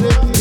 Madre.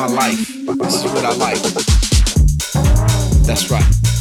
my life. This is what I like. That's right.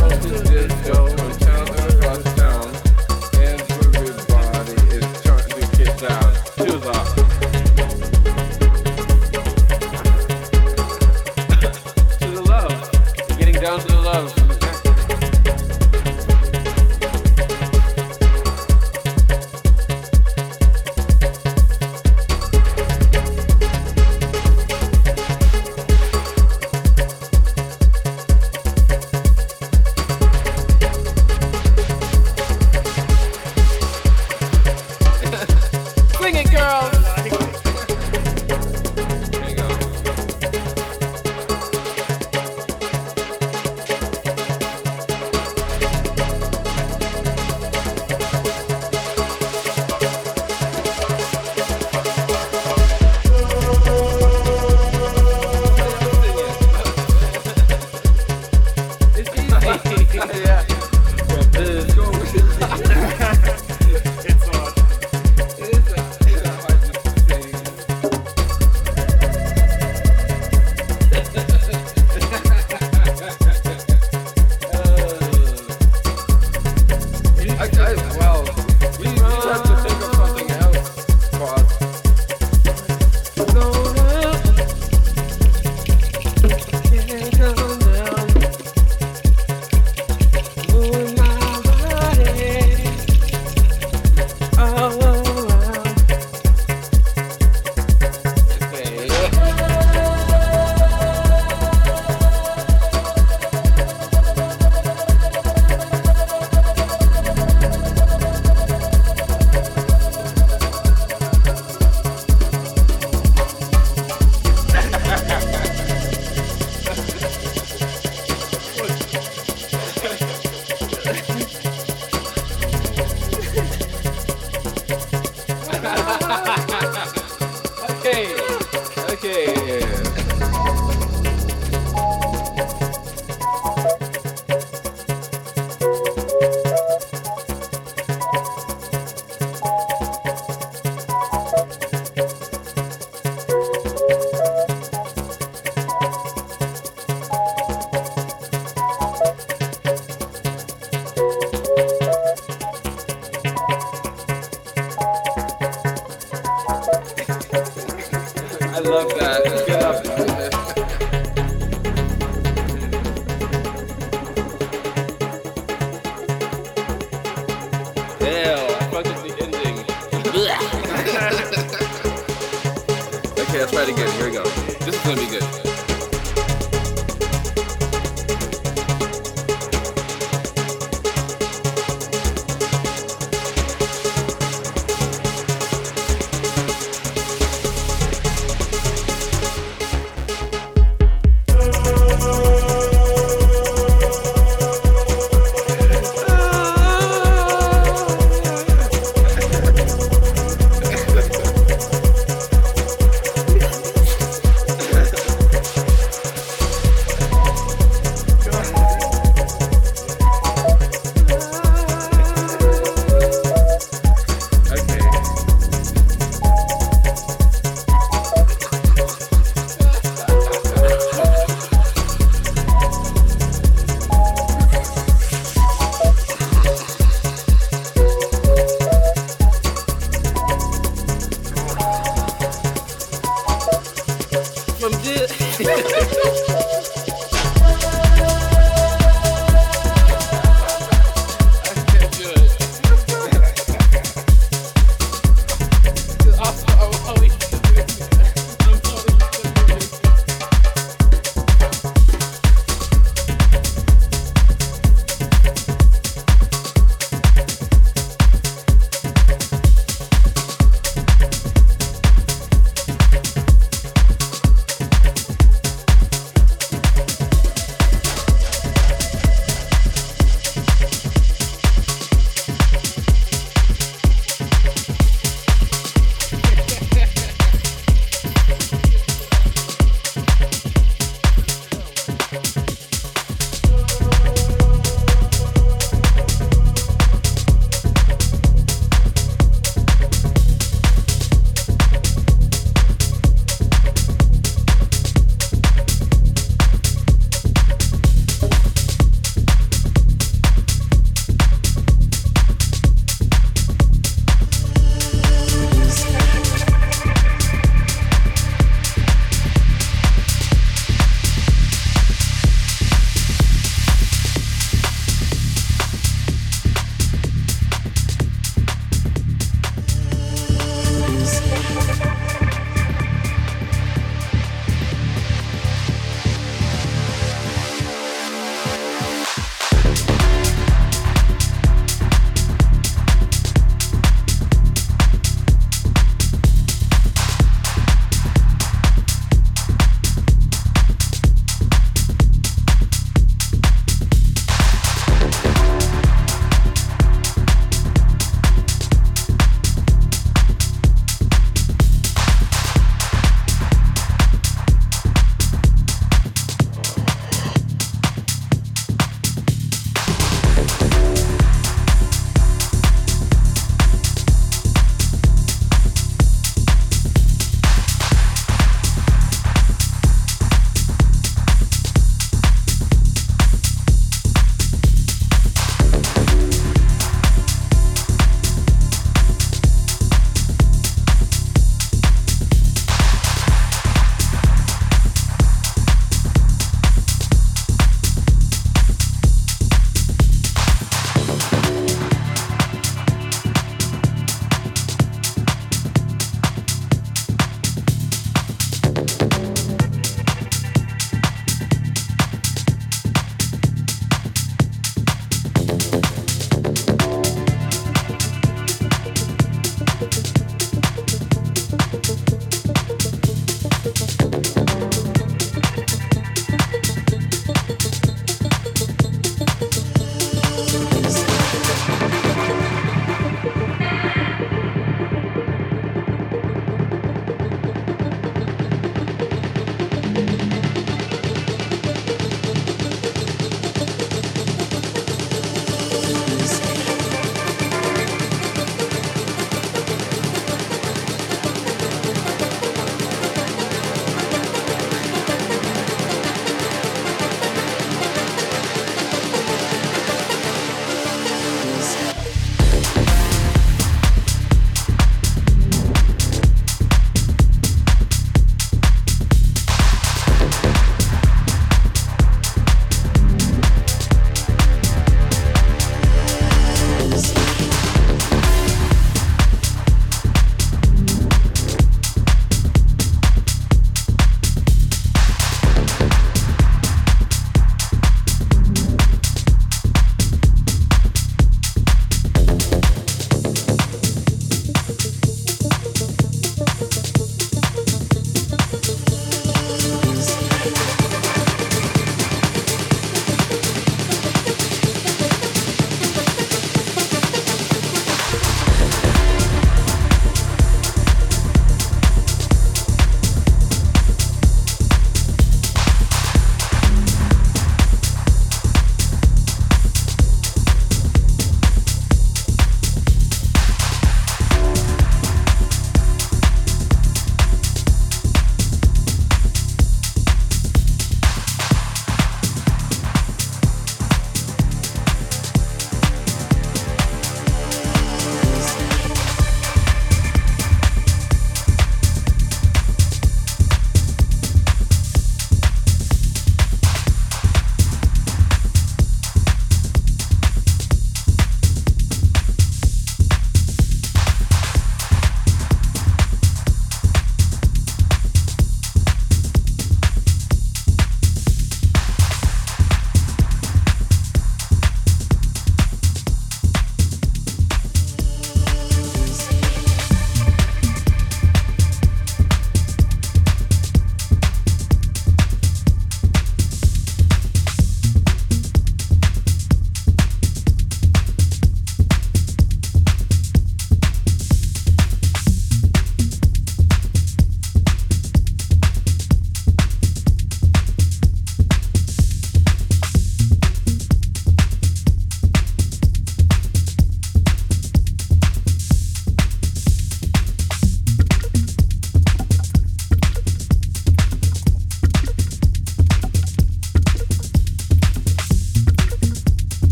Thank you.